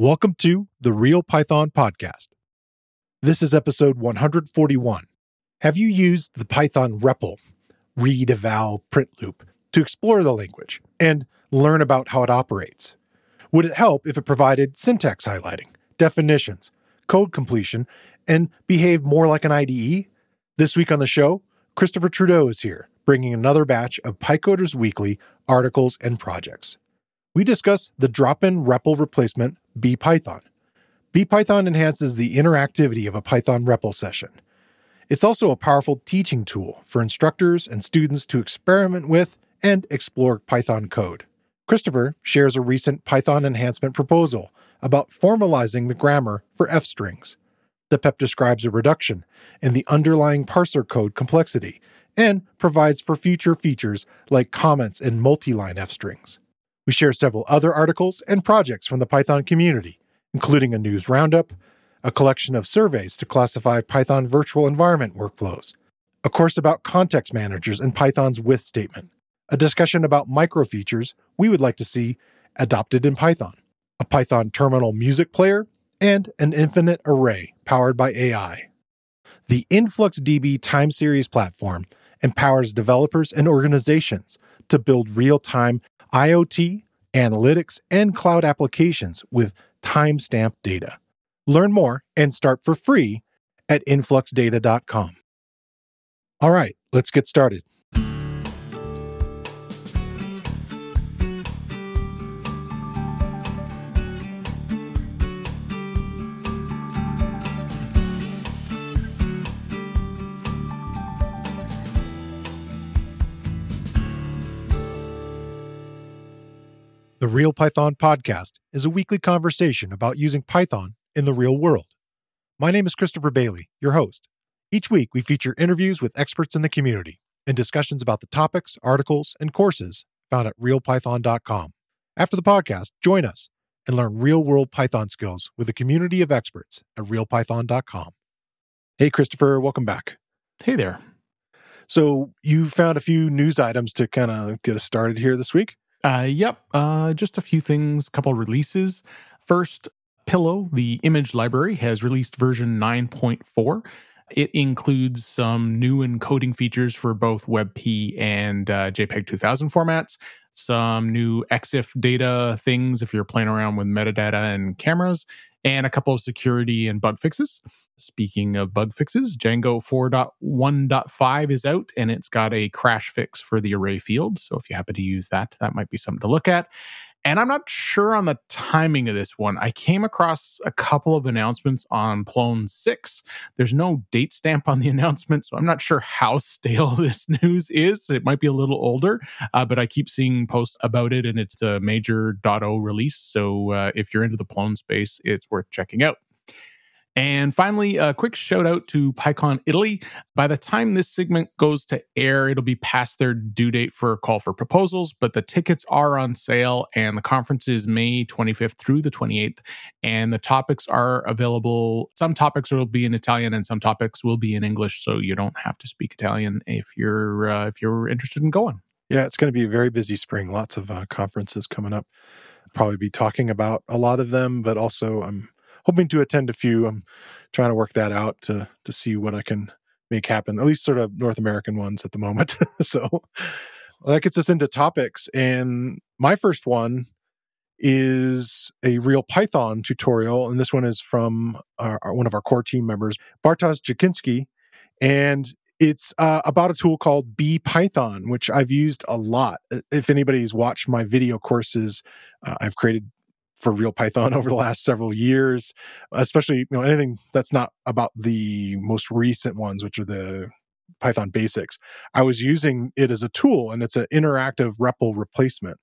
Welcome to the Real Python Podcast. This is episode 141. Have you used the Python REPL, read eval print loop, to explore the language and learn about how it operates? Would it help if it provided syntax highlighting, definitions, code completion, and behaved more like an IDE? This week on the show, Christopher Trudeau is here, bringing another batch of PyCoders Weekly articles and projects. We discuss the drop in REPL replacement BPython. BPython enhances the interactivity of a Python REPL session. It's also a powerful teaching tool for instructors and students to experiment with and explore Python code. Christopher shares a recent Python enhancement proposal about formalizing the grammar for f strings. The PEP describes a reduction in the underlying parser code complexity and provides for future features like comments and multi-line f strings. We share several other articles and projects from the Python community, including a news roundup, a collection of surveys to classify Python virtual environment workflows, a course about context managers and Python's with statement, a discussion about micro features we would like to see adopted in Python, a Python terminal music player, and an infinite array powered by AI. The InfluxDB time series platform empowers developers and organizations to build real time IoT, analytics, and cloud applications with timestamp data. Learn more and start for free at influxdata.com. All right, let's get started. The Real Python Podcast is a weekly conversation about using Python in the real world. My name is Christopher Bailey, your host. Each week, we feature interviews with experts in the community and discussions about the topics, articles, and courses found at realpython.com. After the podcast, join us and learn real world Python skills with a community of experts at realpython.com. Hey, Christopher, welcome back. Hey there. So, you found a few news items to kind of get us started here this week? Uh, yep. Uh, just a few things, couple releases. First, Pillow, the image library, has released version 9.4. It includes some new encoding features for both WebP and uh, JPEG 2000 formats, some new EXIF data things if you're playing around with metadata and cameras, and a couple of security and bug fixes. Speaking of bug fixes, Django 4.1.5 is out and it's got a crash fix for the array field. So if you happen to use that, that might be something to look at. And I'm not sure on the timing of this one. I came across a couple of announcements on Plone 6. There's no date stamp on the announcement, so I'm not sure how stale this news is. It might be a little older, uh, but I keep seeing posts about it, and it's a major .0 release. So uh, if you're into the Plone space, it's worth checking out. And finally, a quick shout out to PyCon Italy. By the time this segment goes to air, it'll be past their due date for a call for proposals, but the tickets are on sale and the conference is May 25th through the 28th. And the topics are available. Some topics will be in Italian and some topics will be in English. So you don't have to speak Italian if you're, uh, if you're interested in going. Yeah, it's going to be a very busy spring. Lots of uh, conferences coming up. probably be talking about a lot of them, but also I'm um, hoping to attend a few. I'm trying to work that out to to see what I can make happen. At least sort of North American ones at the moment. so well, that gets us into topics, and my first one is a real Python tutorial, and this one is from our, one of our core team members, Bartosz Zaczyński, and it's uh, about a tool called BPython, which I've used a lot. If anybody's watched my video courses, uh, I've created for real python over the last several years especially you know anything that's not about the most recent ones which are the python basics. I was using it as a tool and it's an interactive REPL replacement.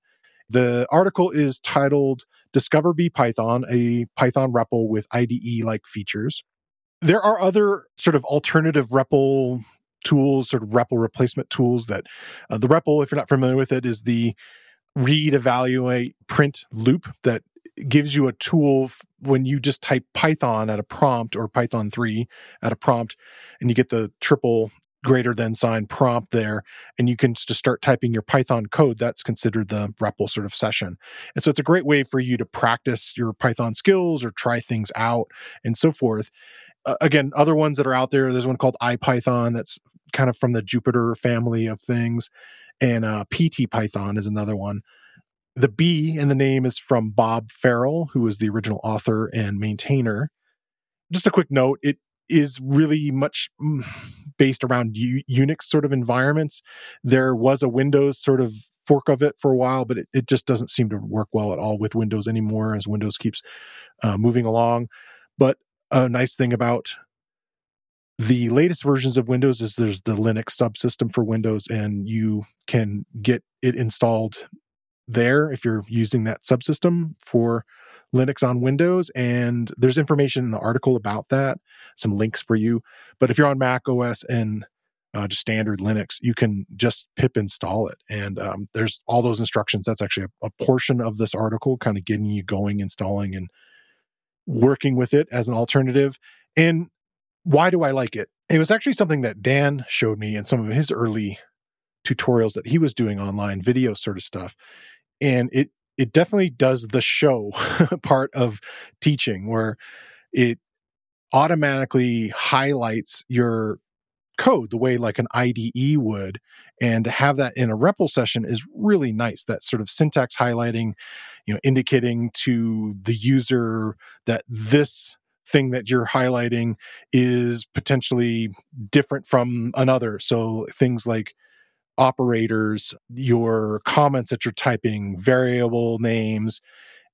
The article is titled discover B Python: a python REPL with ide like features. There are other sort of alternative REPL tools sort of REPL replacement tools that uh, the REPL if you're not familiar with it is the read evaluate print loop that gives you a tool when you just type Python at a prompt or Python 3 at a prompt and you get the triple greater than sign prompt there and you can just start typing your python code that's considered the REPL sort of session. And so it's a great way for you to practice your python skills or try things out and so forth. Uh, again other ones that are out there there's one called ipython that's kind of from the jupyter family of things and uh, pt python is another one the b in the name is from bob farrell who was the original author and maintainer just a quick note it is really much mm, based around U- Unix sort of environments. There was a Windows sort of fork of it for a while, but it, it just doesn't seem to work well at all with Windows anymore as Windows keeps uh, moving along. But a nice thing about the latest versions of Windows is there's the Linux subsystem for Windows, and you can get it installed there if you're using that subsystem for Linux on Windows. And there's information in the article about that, some links for you. But if you're on Mac OS and uh, just standard Linux, you can just pip install it. And um, there's all those instructions. That's actually a, a portion of this article, kind of getting you going, installing, and working with it as an alternative. And why do I like it? It was actually something that Dan showed me in some of his early tutorials that he was doing online, video sort of stuff. And it it definitely does the show part of teaching where it automatically highlights your code the way like an IDE would. And to have that in a REPL session is really nice. That sort of syntax highlighting, you know, indicating to the user that this thing that you're highlighting is potentially different from another. So things like operators, your comments that you're typing, variable names,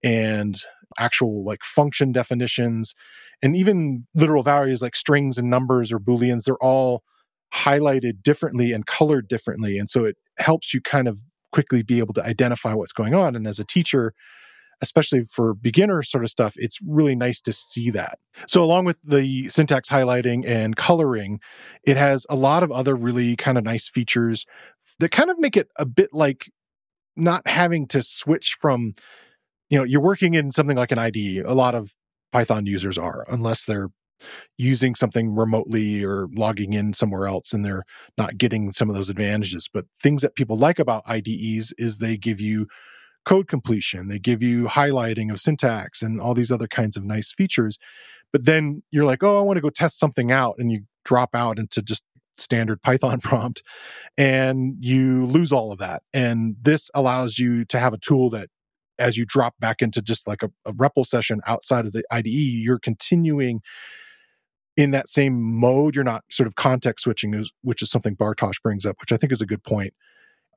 and actual like function definitions, and even literal values like strings and numbers or booleans, they're all highlighted differently and colored differently. And so it helps you kind of quickly be able to identify what's going on. And as a teacher, especially for beginner sort of stuff, it's really nice to see that. So, along with the syntax highlighting and coloring, it has a lot of other really kind of nice features that kind of make it a bit like not having to switch from, you know, you're working in something like an IDE. A lot of Python users are, unless they're using something remotely or logging in somewhere else and they're not getting some of those advantages. But things that people like about IDEs is they give you code completion, they give you highlighting of syntax and all these other kinds of nice features. But then you're like, oh, I want to go test something out. And you drop out into just standard Python prompt and you lose all of that. And this allows you to have a tool that as you drop back into just like a, a REPL session outside of the IDE, you're continuing in that same mode. You're not sort of context switching, which is something Bartosz brings up, which I think is a good point.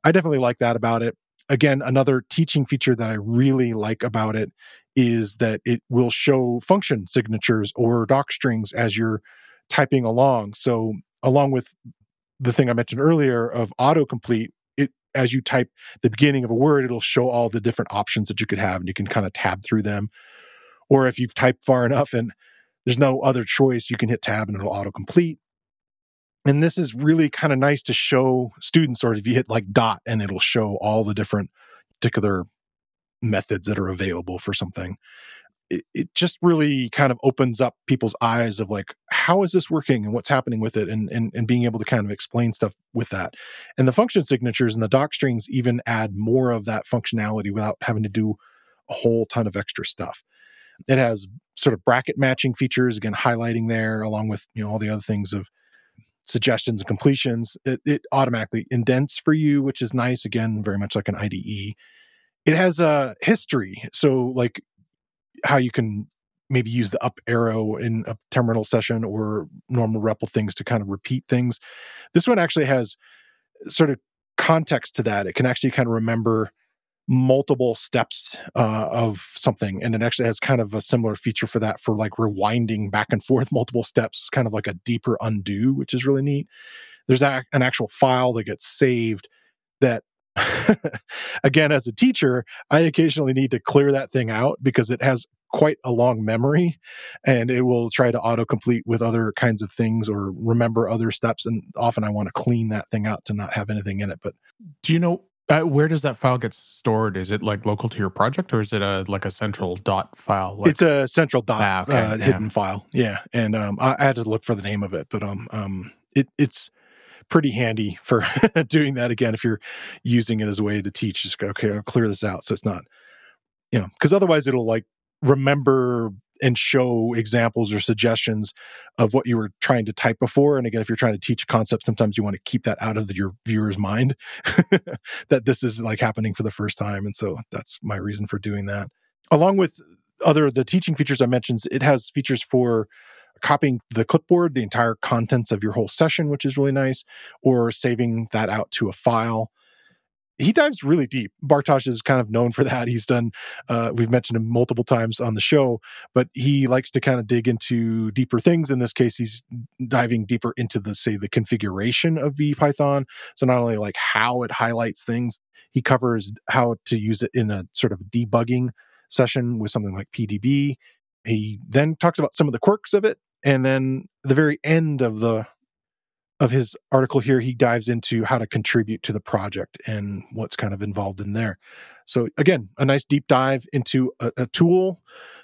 I definitely like that about it again, another teaching feature that I really like about it is that it will show function signatures or doc strings as you're typing along. So, along with the thing I mentioned earlier of autocomplete, it as you type the beginning of a word, it'll show all the different options that you could have, and you can kind of tab through them. Or if you've typed far enough and there's no other choice, you can hit tab and it'll autocomplete. And this is really kind of nice to show students, or if you hit like dot and it'll show all the different particular methods that are available for something. It, it just really kind of opens up people's eyes of like, how is this working and what's happening with it and, and, and being able to kind of explain stuff with that. And the function signatures and the doc strings even add more of that functionality without having to do a whole ton of extra stuff. It has sort of bracket matching features, again, highlighting there along with, you know, all the other things of suggestions and completions, it, it, automatically indents for you, which is nice. Again, very much like an IDE. It has a history. So, like how you can maybe use the up arrow in a terminal session or normal REPL things to kind of repeat things. This one actually has sort of context to that. It can actually kind of remember multiple steps uh, of something and it actually has kind of a similar feature for that for like rewinding back and forth multiple steps kind of like a deeper undo which is really neat there's an actual file that gets saved that again as a teacher i occasionally need to clear that thing out because it has quite a long memory and it will try to autocomplete with other kinds of things or remember other steps and often i want to clean that thing out to not have anything in it but do you know uh, where does that file get stored? Is it like local to your project, or is it a like a central dot file? Like, it's a central dot ah, okay, uh, yeah. hidden file. Yeah, and um, I, I, had to look for the name of it, but um, um, it, it's pretty handy for doing that again if you're using it as a way to teach. Just go, okay, I'll clear this out so it's not, you know, because otherwise it'll like remember and show examples or suggestions of what you were trying to type before. And again, if you're trying to teach a concept, sometimes you want to keep that out of the, your viewer's mind that this is like happening for the first time. And so that's my reason for doing that. Along with other the teaching features I mentioned, it has features for copying the clipboard, the entire contents of your whole session, which is really nice, or saving that out to a file he dives really deep. Bartosz is kind of known for that. He's done, uh, we've mentioned him multiple times on the show, but he likes to kind of dig into deeper things. In this case, he's diving deeper into the, say, the configuration of Python. So not only like how it highlights things, he covers how to use it in a sort of debugging session with something like PDB. He then talks about some of the quirks of it. And then the very end of the of his article here, he dives into how to contribute to the project and what's kind of involved in there. So again, a nice deep dive into a, a tool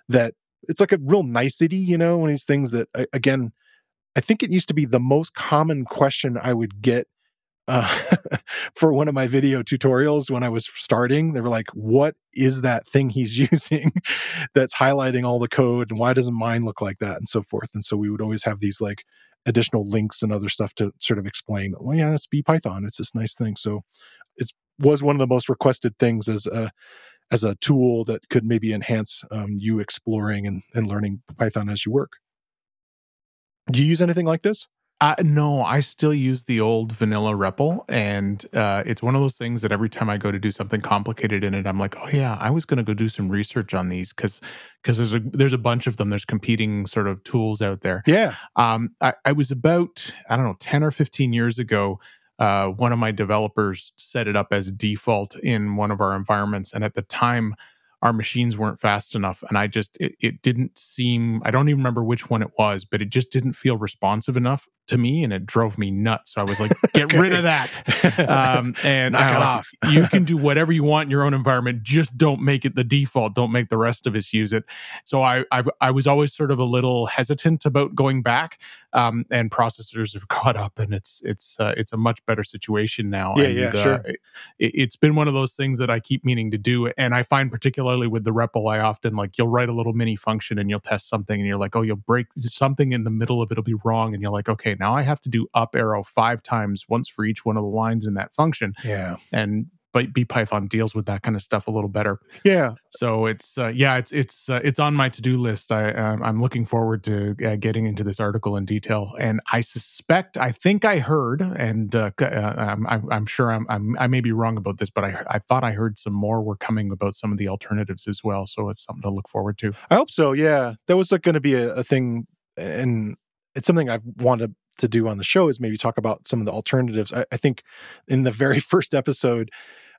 that it's like a real nicety, you know, one of these things that again, I think it used to be the most common question I would get uh, for one of my video tutorials when I was starting. They were like, "What is that thing he's using that's highlighting all the code, and why doesn't mine look like that?" and so forth. And so we would always have these like additional links and other stuff to sort of explain, well, yeah, that's Python. It's this nice thing. So it was one of the most requested things as a as a tool that could maybe enhance um, you exploring and, and learning Python as you work. Do you use anything like this? Uh, no, I still use the old vanilla REPL, and uh, it's one of those things that every time I go to do something complicated in it, I'm like, oh yeah, I was going to go do some research on these because because there's a there's a bunch of them. There's competing sort of tools out there. Yeah. Um, I, I was about I don't know ten or fifteen years ago. Uh, one of my developers set it up as default in one of our environments, and at the time, our machines weren't fast enough and i just it, it, didn't seem i don't even remember which one it was but it just didn't feel responsive enough to me and it drove me nuts so i was like get okay. rid of that um, and Knock it off. you can do whatever you want in your own environment just don't make it the default don't make the rest of us use it so i I've, i was always sort of a little hesitant about going back um, and processors have caught up and it's it's uh, it's a much better situation now yeah and, yeah uh, sure it, it's been one of those things that i keep meaning to do and i find particularly particularly with the REPL, I often like you'll write a little mini function and you'll test something and you're like, oh, you'll break something in the middle of it'll be wrong. And you're like, okay, now I have to do up arrow five times, once for each one of the lines in that function. Yeah. And but B Python deals with that kind of stuff a little better. Yeah. So it's uh, yeah, it's it's uh, it's on my to do list. I um, I'm looking forward to uh, getting into this article in detail, and I suspect I think I heard, and uh, uh, I'm, I'm sure I'm, I'm, i may be wrong about this, but I I thought I heard some more were coming about some of the alternatives as well. So it's something to look forward to. I hope so. Yeah, that was like going to be a, a thing, and it's something I've wanted to do on the show is maybe talk about some of the alternatives. I, I think in the very first episode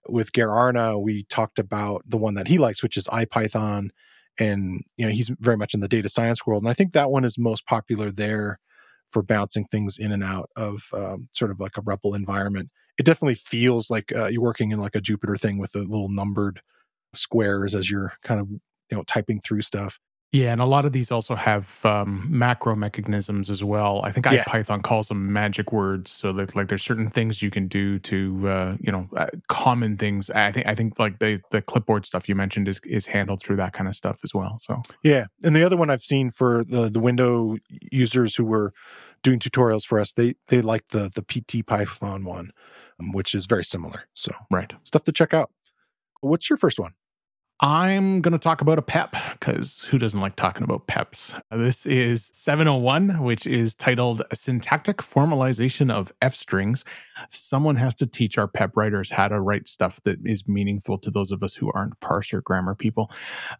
with Geir Arne, we talked about the one that he likes, which is IPython. And, you know, he's very much in the data science world. And I think that one is most popular there for bouncing things in and out of um, sort of like a REPL environment. It definitely feels like uh, you're working in like a Jupyter thing with the little numbered squares as you're kind of, you know, typing through stuff. Yeah, and a lot of these also have um, macro mechanisms as well. I think yeah. IPython calls them magic words, so that like there's certain things you can do to uh, you know uh, common things. I think I think like the the clipboard stuff you mentioned is is handled through that kind of stuff as well. So yeah, and the other one I've seen for the the window users who were doing tutorials for us, they they like the the PT Python one, um, which is very similar. So right stuff to check out. What's your first one? I'm going to talk about a PEP because who doesn't like talking about PEPs? This is 701, which is titled Syntactic Formalization of F Strings. Someone has to teach our PEP writers how to write stuff that is meaningful to those of us who aren't parser grammar people.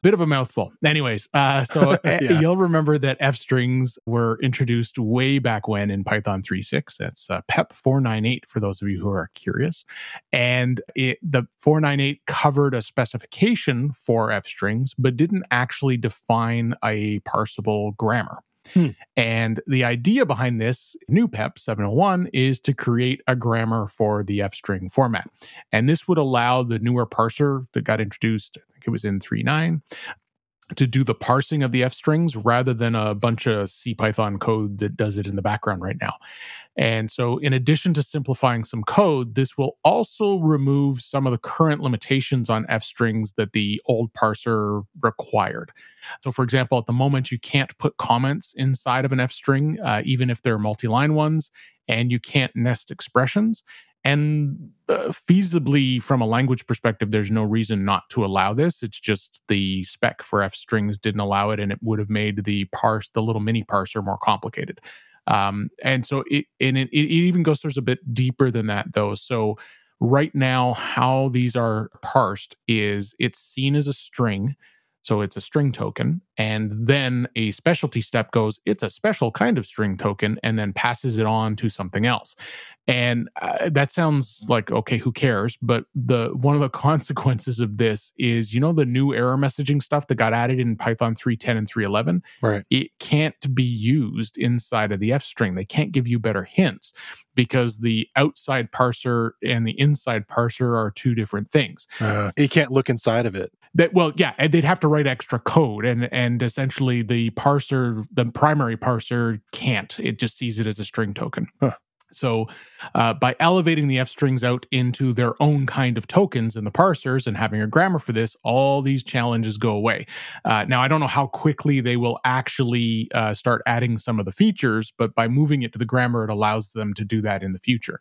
Bit of a mouthful. Anyways, uh, so eh, yeah. you'll remember that F strings were introduced way back when in Python 3.6. That's uh, PEP 498 for those of you who are curious. And it, the 498 covered a specification for F strings, but didn't actually define a parsable grammar. Hmm. And the idea behind this new PEP 701 is to create a grammar for the F string format. And this would allow the newer parser that got introduced, I think it was in 3.9, to do the parsing of the F strings rather than a bunch of C Python code that does it in the background right now. And so, in addition to simplifying some code, this will also remove some of the current limitations on F strings that the old parser required. So, for example, at the moment, you can't put comments inside of an F string, uh, even if they're multi line ones, and you can't nest expressions. And uh, feasibly, from a language perspective, there's no reason not to allow this. It's just the spec for F strings didn't allow it, and it would have made the parse, the little mini parser, more complicated. Um, and so it and it, it even goes there's a bit deeper than that though. So right now, how these are parsed is it's seen as a string. So it's a string token. And then a specialty step goes, it's a special kind of string token, and then passes it on to something else. And uh, that sounds like okay, who cares? But the one of the consequences of this is, you know, the new error messaging stuff that got added in Python 3.10 and 3.11. Right. It can't be used inside of the F string. They can't give you better hints because the outside parser and the inside parser are two different things. Uh, you can't look inside of it. That well, yeah, and they'd have to write extra code, and and essentially the parser, the primary parser, can't. It just sees it as a string token. Huh. So, uh, by elevating the F strings out into their own kind of tokens in the parsers and having a grammar for this, all these challenges go away. Uh, now, I don't know how quickly they will actually uh, start adding some of the features, but by moving it to the grammar, it allows them to do that in the future.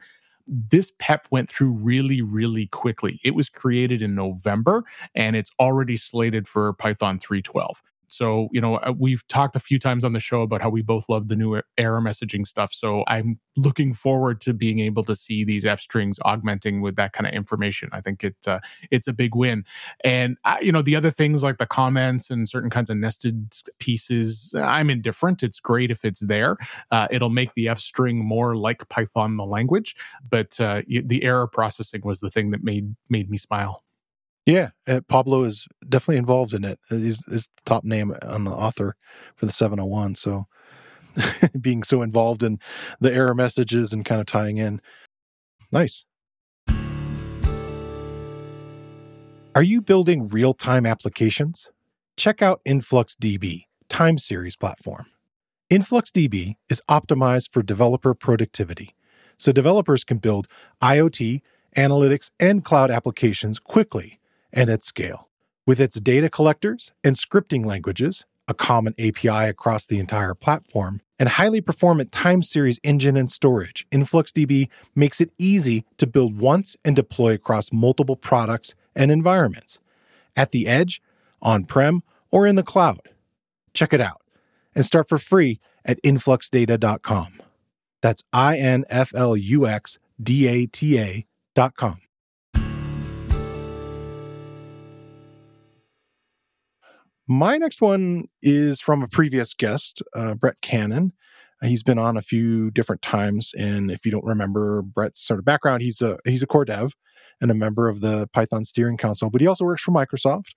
This PEP went through really, really quickly. It was created in November and it's already slated for Python 3.12. So, you know, uh, we've talked a few times on the show about how we both love the new error messaging stuff. So I'm looking forward to being able to see these F strings augmenting with that kind of information. I think it uh, it's a big win. And uh, you know, the other things like the comments and certain kinds of nested pieces, I'm indifferent. It's great if it's there. Uh, it'll make the F string more like Python the language. But uh, the error processing was the thing that made made me smile. Yeah, uh, Pablo is definitely involved in it. He's, his top name on the author for the 701. So being so involved in the error messages and kind of tying in. Nice. Are you building real time applications? Check out InfluxDB, time series platform. InfluxDB is optimized for developer productivity, so developers can build IoT, analytics, and cloud applications quickly and at scale. With its data collectors and scripting languages, a common API across the entire platform, and highly performant time series engine and storage, InfluxDB makes it easy to build once and deploy across multiple products and environments at the edge, on prem, or in the cloud. Check it out and start for free at influxdata.com. That's I N F L U X D A T A.com. My next one is from a previous guest, uh, Brett Cannon. He's been on a few different times, and if you don't remember Brett's sort of background, he's a he's a core dev and a member of the Python Steering Council, but he also works for Microsoft.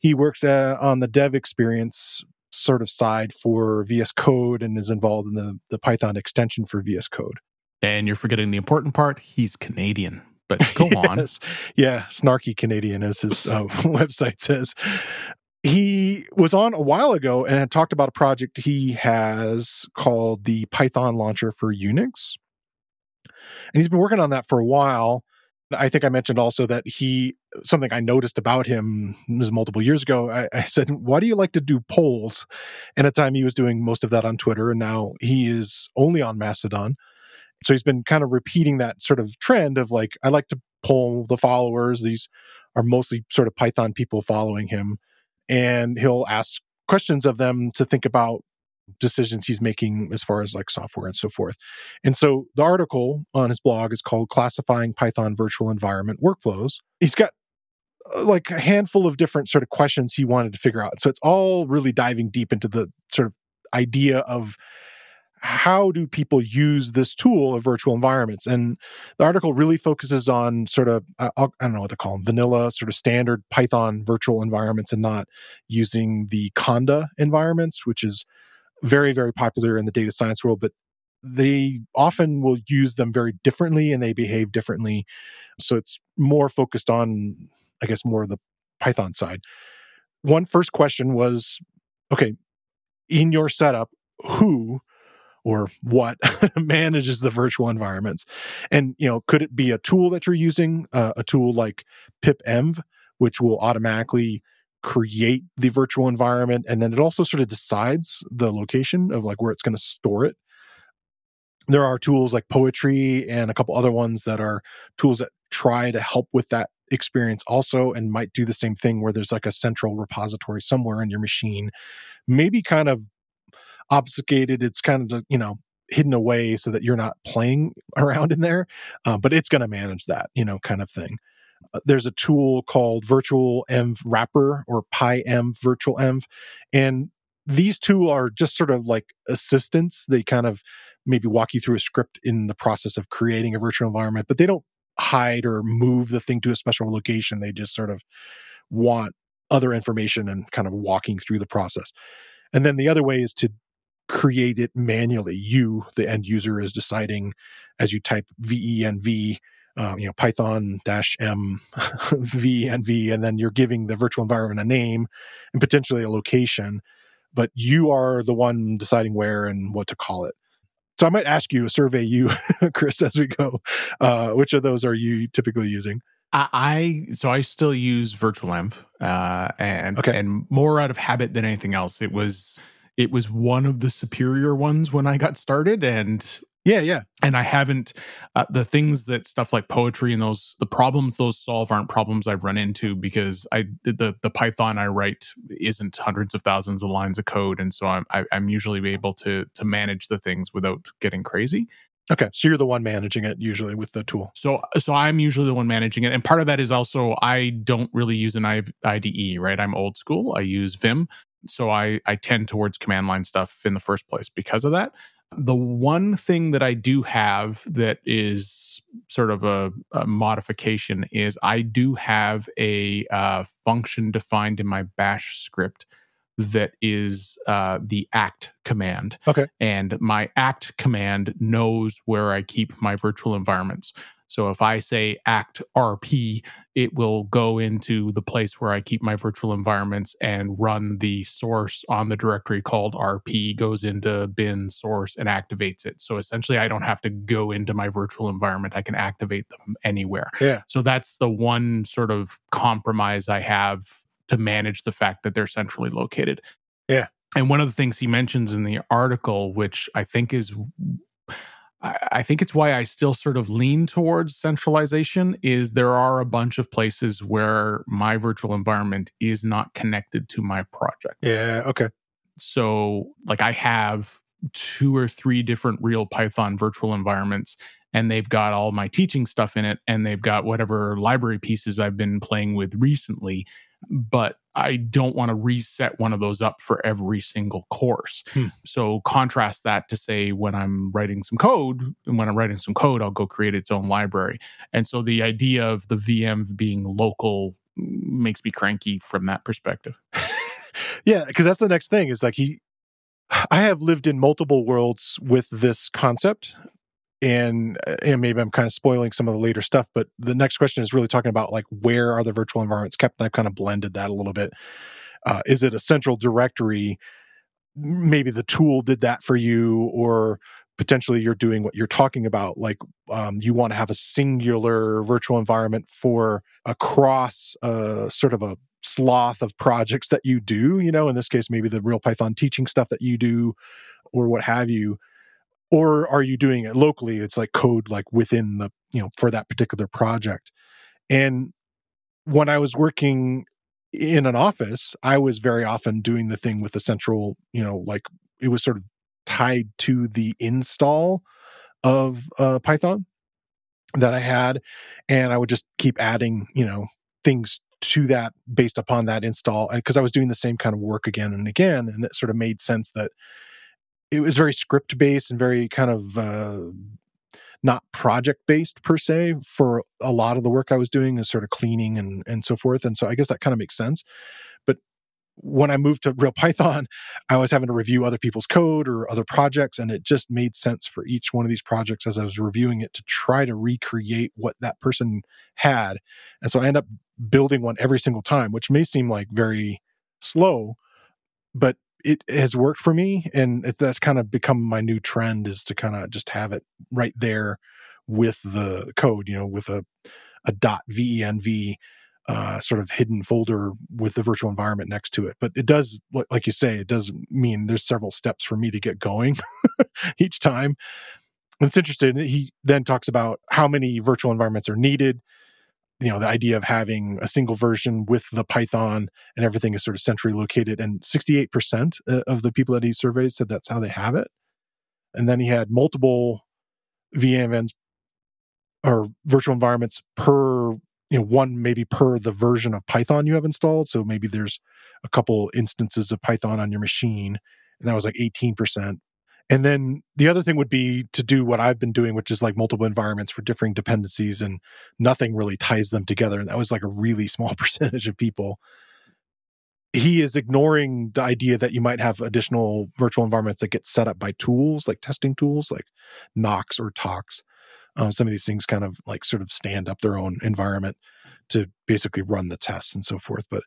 He works uh, on the dev experience sort of side for VS Code and is involved in the the Python extension for VS Code. And you're forgetting the important part: he's Canadian. But go yes. on. Yeah, snarky Canadian, as his uh, website says he was on a while ago and had talked about a project he has called the Python launcher for Unix. And he's been working on that for a while. I think I mentioned also that he, something I noticed about him was multiple years ago. I, I, said, Why do you like to do polls? And at the time he was doing most of that on Twitter, and now he is only on Mastodon. So he's been kind of repeating that sort of trend of like, I like to poll the followers. These are mostly sort of Python people following him and he'll ask questions of them to think about decisions he's making as far as like software and so forth. And so the article on his blog is called Classifying Python Virtual Environment Workflows. He's got uh, like a handful of different sort of questions he wanted to figure out. So it's all really diving deep into the sort of idea of how do people use this tool of virtual environments? And the article really focuses on sort of, uh, uh, I don't know what to call them, vanilla, sort of standard Python virtual environments and not using the Conda environments, which is very, very popular in the data science world, but they often will use them very differently and they behave differently. So it's more focused on, I guess, more of the Python side. one first question was okay, in your setup, who or what manages the virtual environments? And, you know, could it be a tool that you're using, uh, a tool like pipenv, which will automatically create the virtual environment and then it also sort of decides the location of like where it's going to store it there are tools like poetry and a couple other ones that are tools that try to help with that experience also and might do the same thing where there's like a central repository somewhere in your machine maybe kind of obfuscated it's kind of you know hidden away so that you're not playing around in there uh, but it's going to manage that you know kind of thing uh, there's a tool called virtual env wrapper or pyenv virtual env and these two are just sort of like assistants they kind of maybe walk you through a script in the process of creating a virtual environment, but they don't hide or move the thing to a special location. They just sort of want other information and kind of walking through the process. And then the other way is to create it manually. You, the end user, is deciding as you type venv, um, you know, Python dash m venv, and then you're giving the virtual environment a name and potentially a location. But you are the one deciding where and what to call it. So I might ask you, a survey you, Chris, as we go. Uh, which of those are you typically using? I, so I still use virtualenv, uh, and okay. and more out of habit than anything else. It was it was one of the superior ones when I got started, and yeah, yeah. And I haven't uh, the things that stuff like poetry and those the problems those solve aren't problems I've run into because I the the Python I write isn't hundreds of thousands of lines of code, and so I'm I, am i am usually able to to manage the things without getting crazy. Okay, so you're the one managing it usually with the tool. So so I'm usually the one managing it, and part of that is also I don't really use an IDE, right? I'm old school. I use Vim, so I I tend towards command line stuff in the first place because of that. The one thing that I do have that is sort of a, a modification is I do have a uh, function defined in my bash script that is uh, the act command. Okay. And my act command knows where I keep my virtual environments. So if I say act RP, it will go into the place where I keep my virtual environments and run the source on the directory called RP, goes into bin source and activates it. So essentially, I don't have to go into my virtual environment. I can activate them anywhere. Yeah. So that's the one sort of compromise I have to manage the fact that they're centrally located. Yeah. And one of the things he mentions in the article, which I think is I think it's why I still sort of lean towards centralization is there are a bunch of places where my virtual environment is not connected to my project. Yeah, okay. So like I have two or three different real Python virtual environments and they've got all my teaching stuff in it and they've got whatever library pieces I've been playing with recently but I don't want to reset one of those up for every single course. Hmm. So contrast that to say when I'm writing some code, and when I'm writing some code, I'll go create its own library. And so the idea of the VM being local makes me cranky from that perspective. yeah, because that's the next thing is like he I have lived in multiple worlds with this concept and, and uh, maybe I'm kind of spoiling some of the later stuff, but the next question is really talking about like where are the virtual environments kept? And I've kind of blended that a little bit. Uh, is it a central directory? Maybe the tool did that for you, or potentially you're doing what you're talking about. Like um, you want to have a singular virtual environment for across a uh, sort of a sloth of projects that you do. You know, in this case, maybe the real Python teaching stuff that you do, or what have you or are you doing it locally? It's like code like within the you know for that particular project. And when i was working in an office i was very often doing the thing with the central you know like it was sort of tied to the install of uh, python that i had and i would just keep adding you know things to that based upon that install And because i was doing the same kind of work again and again and it sort of made sense that it was very script based and very kind of uh, not project based per se for a lot of the work I was doing is sort of cleaning and and so forth. And so I guess that kind of makes sense. But when I moved to real Python, I was having to review other people's code or other projects, and it just made sense for each one of these projects as I was reviewing it to try to recreate what that person had. And so I end up building one every single time, which may seem like very slow, but it has worked for me. And it's, that's kind of become my new trend is to kind of just have it right there with the code, you know, with a, a dot venv uh, sort of hidden folder with the virtual environment next to it. But it does, like you say, it does mean there's several steps for me to get going each time. It's interesting. He then talks about how many virtual environments are needed. You know, the idea of having a single version with the Python and everything is sort of centrally located. And 68% uh, of the people that he surveyed said that's how they have it. And then he had multiple VMs or virtual environments per you know one maybe per the version of python you have installed so maybe there's a couple instances of python on your machine and that was like 18% and then the other thing would be to do what i've been doing which is like multiple environments for differing dependencies and nothing really ties them together and that was like a really small percentage of people he is ignoring the idea that you might have additional virtual environments that get set up by tools like testing tools like Nox or Tox uh, some of these things kind of like sort of stand up their own environment to basically run the tests and so forth. But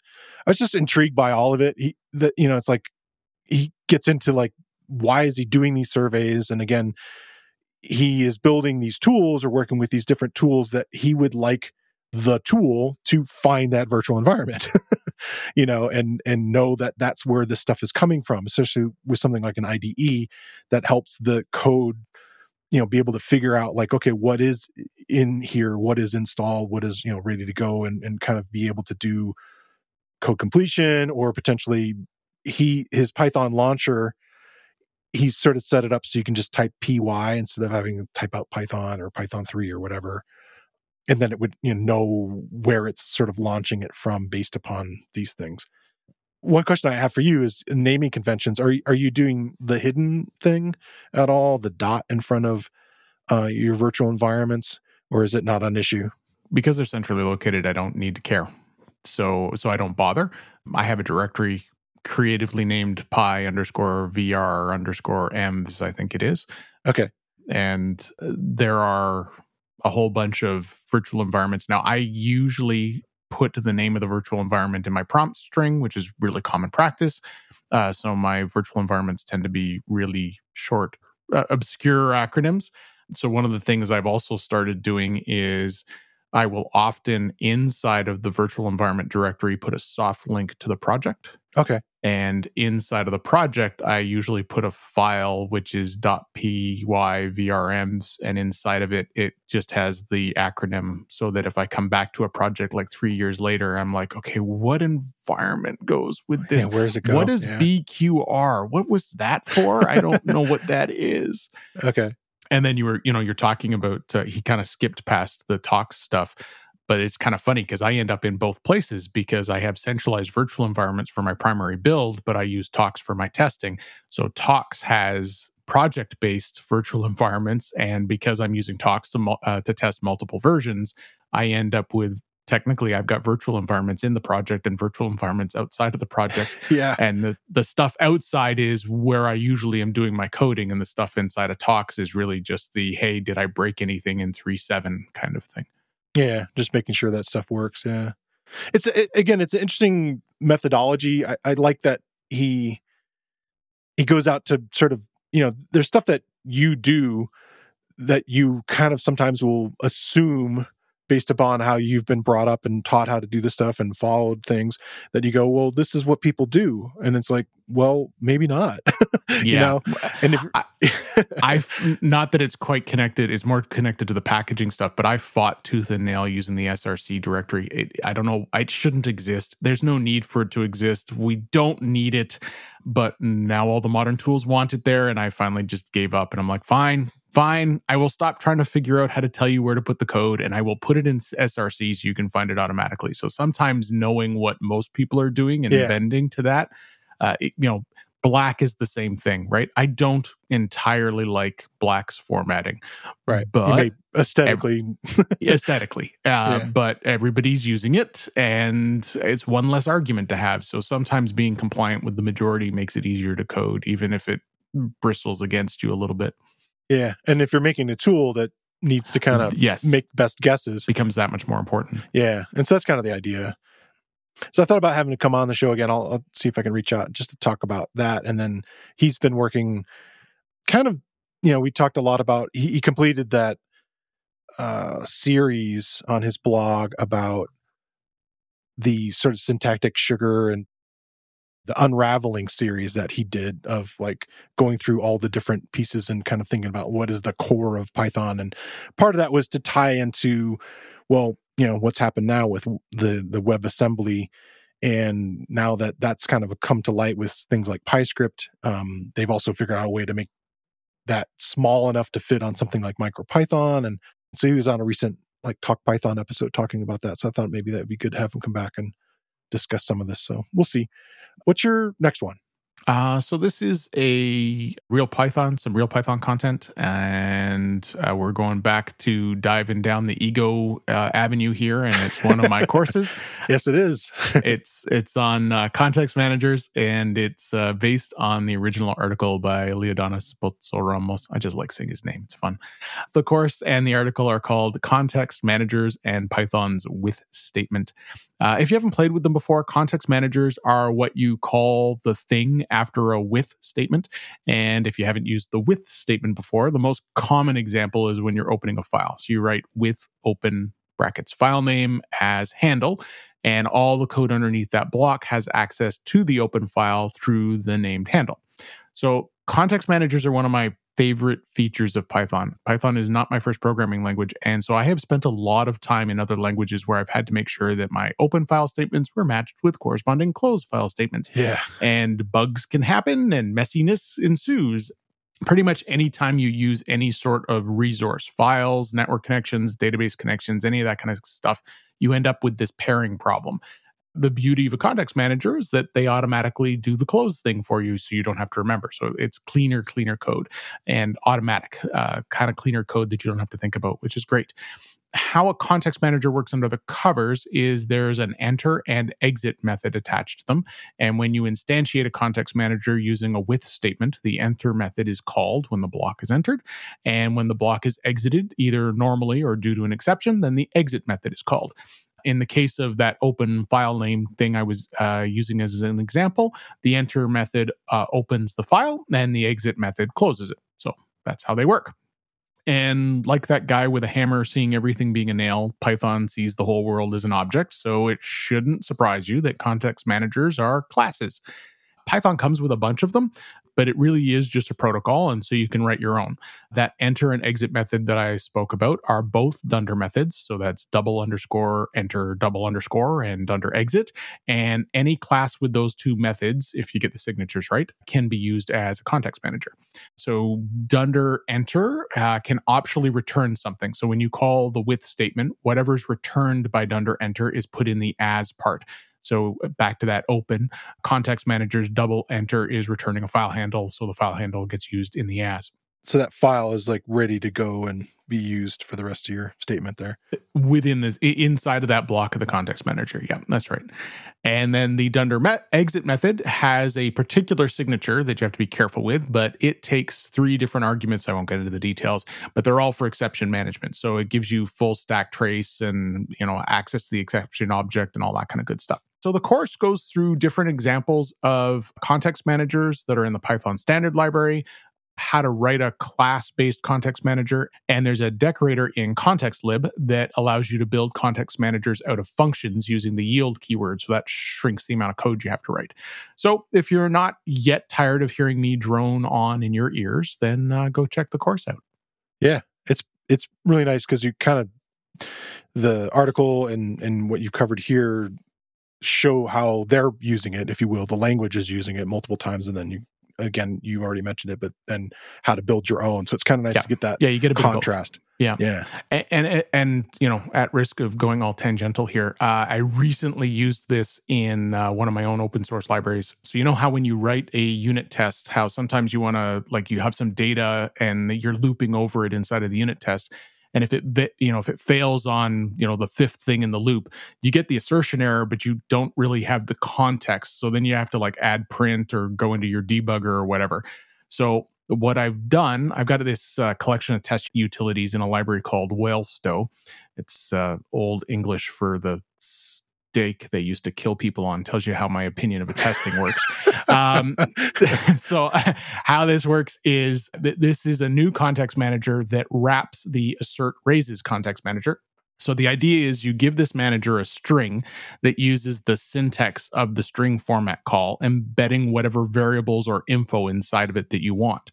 I was just intrigued by all of it. He, that you know, it's like he gets into like why is he doing these surveys, and again, he is building these tools or working with these different tools that he would like the tool to find that virtual environment you know and and know that that's where this stuff is coming from especially with something like an IDE that helps the code you know be able to figure out like okay what is in here? What is installed? What is you know ready to go? And, and kind of be able to do code completion or potentially he his python launcher he's sort of set it up so you can just type py instead of having to type out python or python 3 or whatever and then it would you know, know where it's sort of launching it from based upon these things one question I have for you is naming conventions. Are are you doing the hidden thing at all, the dot in front of uh, your virtual environments, or is it not an issue? Because they're centrally located, I don't need to care. So so I don't bother. I have a directory creatively named pi underscore vr underscore m's, I think it is. Okay. And uh, there are a whole bunch of virtual environments. Now, I usually put the name of the virtual environment in my prompt string, which is really common practice. Uh, so my virtual environments tend to be really short, uh, obscure acronyms. So one of the things I've also started doing is I will often inside of the virtual environment directory put a soft link to the project. Okay. And inside of the project, I usually put a file which is .pyvrms, and inside of it, it just has the acronym, so that if I come back to a project like three years later, I'm like, okay, what environment goes with this? Yeah, where's it go? What is yeah. BQR? What was that for? I don't know what that is. Okay. And then you were, you know, you're talking about uh, he kind of skipped past the Tox stuff but it's kind of funny because I end up in both places because I have centralized virtual environments for my primary build, but I use Tox for my testing. So Tox has project based virtual environments, and because I'm using Tox to uh, to test multiple versions, I end up with technically I've got virtual environments in the project and virtual environments outside of the project. yeah. And the the stuff outside is where I usually am doing my coding and the stuff inside of Tox is really just the hey, did I break anything in 3.7 kind of thing. Yeah, just making sure that stuff works. Yeah, it's it, again, it's an interesting methodology. I, I like that he he goes out to sort of you know, there's stuff that you do that you kind of sometimes will assume based upon how you've been brought up and taught how to do this stuff and followed things that you go, well, this is what people do. And it's like, well, maybe not. yeah. you know? Eh, and if I, I've not that it's quite connected, it's more connected to the packaging stuff, but I fought tooth and nail using the SRC directory. It, I don't know, it shouldn't exist. There's no need for it to exist. We don't need it. But now all the modern tools want it there. And I finally just gave up and I'm like, fine, fine, I will stop trying to figure out how to tell you where to put the code and I will put it in SRC so you can find it automatically. So sometimes knowing what most people are doing and yeah. bending to that, uh, it, you know, black is the same thing, right? I don't entirely like black's formatting, right? But aesthetically, aesthetically, uh, yeah. but everybody's using it, and it's one less argument to have. So sometimes being compliant with the majority makes it easier to code, even if it bristles against you a little bit. Yeah, and if you're making a tool that needs to kind of yes. make the best guesses, becomes that much more important. Yeah, and so that's kind of the idea. So I thought about having to come on the show again. I'll, I'll see if I can reach out just to talk about that. And then he's been working kind of, you know, we talked a lot about, he, he completed that uh, series on his blog about the sort of syntactic sugar and the unraveling series that he did of like going through all the different pieces and kind of thinking about what is the core of Python. And part of that was to tie into, well, you know, what's happened now with the the WebAssembly. And now that that's kind of come to light with things like PyScript, um, they've also figured out a way to make that small enough to fit on something like MicroPython. And so he was on a recent like Talk Python episode talking about that. So I thought maybe that would be good to have him come back and discuss some of this. So we'll see. What's your next one? Uh, so this is a real Python, some real Python content, and uh, we're going back to diving down the ego uh, avenue here, and it's one of my courses. Yes, it is. it's it's on uh, context managers, and it's uh, based on the original article by Leodanis Ramos. I just like saying his name; it's fun. The course and the article are called "Context Managers and Python's With Statement." Uh, if you haven't played with them before, context managers are what you call the thing after a with statement. And if you haven't used the with statement before, the most common example is when you're opening a file. So you write with open brackets file name as handle, and all the code underneath that block has access to the open file through the named handle. So context managers are one of my favorite features of Python. Python is not my first programming language. And so I have spent a lot of time in other languages where I've had to make sure that my open file statements were matched with corresponding closed file statements. Yeah. And bugs can happen and messiness ensues. Pretty much anytime you use any sort of resource, files, network connections, database connections, any of that kind of stuff, you end up with this pairing problem the beauty of a context manager is that they automatically do the close thing for you so you don't have to remember so it's cleaner cleaner code and automatic uh, kind of cleaner code that you don't have to think about which is great how a context manager works under the covers is there's an enter and exit method attached to them. And when you instantiate a context manager using a with statement, the enter method is called when the block is entered. And when the block is exited, either normally or due to an exception, then the exit method is called in the case of that open file name thing I was uh, using as an example, the enter method uh, opens the file and the exit method closes it. So that's how they work. And like that guy with a hammer seeing everything being a nail, Python sees the whole world as an object. So it shouldn't surprise you that context managers are classes. Python comes with a bunch of them, but it really is just a protocol. And so you can write your own. That enter and exit method that I spoke about are both dunder methods. So that's double underscore enter, double underscore, and dunder exit. And any class with those two methods, if you get the signatures right, can be used as a context manager. So dunder enter uh, can optionally return something. So when you call the with statement, whatever's returned by dunder enter is put in the as part. So uh, back to that open context manager's double enter is returning a file handle. So the file handle gets used in the as. So that file is like ready to go and be used for the rest of your statement there uh, within this inside of that block of the context manager. Yeah, that's right. And then the dunder met, exit method has a particular signature that you have to be careful with, but it takes three different arguments. I won't get into the details, but they're all for exception management. So it gives you full stack trace and you know access to the exception object and all that kind of good stuff. So the course goes through different examples of context managers that are in the Python standard library, how to write a class based context manager. And there's a decorator in ContextLib that allows you to build context managers out of functions using the yield keyword. So that shrinks the amount of code you have to write. So if you're not yet tired of hearing me drone on in your ears, then uh, go check the course out. Yeah, it's it's really nice because you kind of the article and and what you've covered here show how they're using it, if you will. The language is using it multiple times, and then you again you already mentioned it, but then how to build your own. So it's kind of nice yeah. to get that. Yeah, you get a contrast. Yeah, yeah, and, and, and you know, at risk of going all tangential here, uh, I recently used this in uh, one of my own open source libraries. So you know how when you write a unit test, how sometimes you want to like you have some data and you're looping over it inside of the unit test and if it you know if it fails on you know the fifth thing in the loop you get the assertion error but you don't really have the context. So then you have to like add print or go into your debugger or whatever. So what i've done i've got this uh, collection of test utilities in a library called waelstow. It's uh, old english for the mistake they used to kill people on. Tells you how my opinion of a testing works. Um, so, how this works is that this is a new context manager that wraps the assert raises context manager so the idea is you give this manager a string that uses the syntax of the string format call, embedding whatever variables or info inside of it that you want.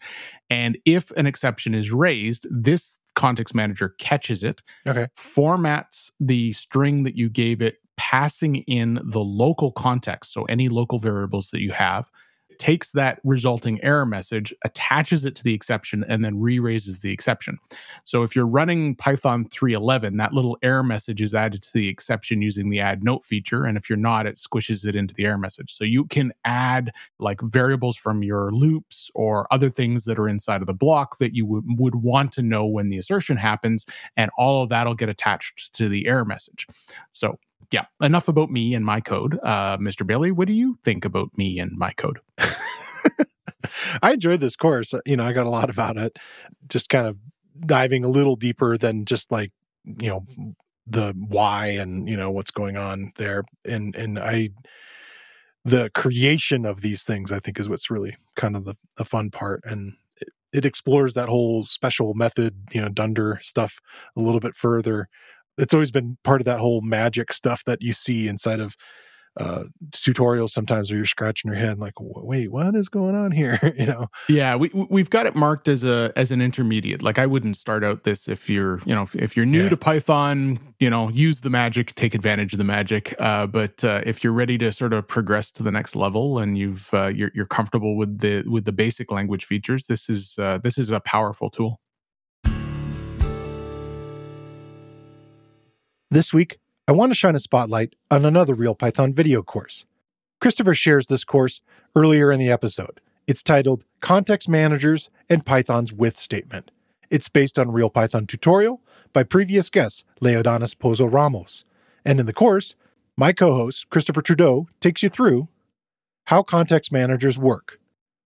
And if an exception is raised, this context manager catches it, okay. formats the string that you gave it, passing in the local context. So any local variables that you have takes that resulting error message, attaches it to the exception, and then re raises the exception. So if you're running Python 3.11, that little error message is added to the exception using the add note feature. And if you're not, it squishes it into the error message. So you can add like variables from your loops or other things that are inside of the block that you would, would want to know when the assertion happens. And all of that'll get attached to the error message. So yeah, enough about me and my code. Uh, Mr. Bailey, what do you think about me and my code? I enjoyed this course. You know, I got a lot about it, just kind of diving a little deeper than just like, you know, the why and, you know, what's going on there. And, and I, the creation of these things, I think is what's really kind of the, the fun part. And it, it explores that whole special method, you know, Dunder stuff a little bit further it's always been part of that whole magic stuff that you see inside of uh, tutorials sometimes where you're scratching your head like wait what is going on here? You know? Yeah we we've got it marked as a as an intermediate. Like i wouldn't start out this if you're you know if you're new yeah. to python you know use the magic take advantage of the magic. Uh, but uh, if you're ready to sort of progress to the next level and you've uh, you're, you're comfortable with the with the basic language features this is uh, this is a powerful tool This week, I want to shine a spotlight on another Real Python video course. Christopher shares this course earlier in the episode. It's titled Context Managers and Python's With Statement. It's based on Real Python tutorial by previous guest Leodanis Pozo Ramos. And in the course, my co host, Christopher Trudeau, takes you through how context managers work,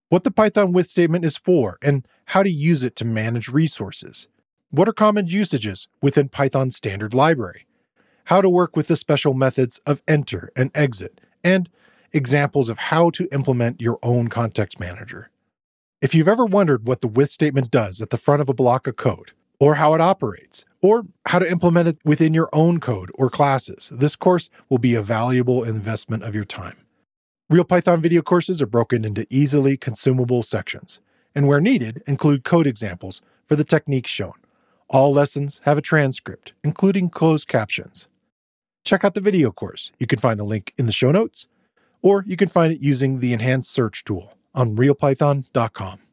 what the Python with statement is for, and how to use it to manage resources. What are common usages within Python's standard library? How to work with the special methods of enter and exit, and examples of how to implement your own context manager. If you've ever wondered what the with statement does at the front of a block of code, or how it operates, or how to implement it within your own code or classes, this course will be a valuable investment of your time. Real Python video courses are broken into easily consumable sections, and where needed, include code examples for the techniques shown. All lessons have a transcript, including closed captions check out the video course. You can find a link in the show notes, or you can find it using the enhanced search tool on realpython.com.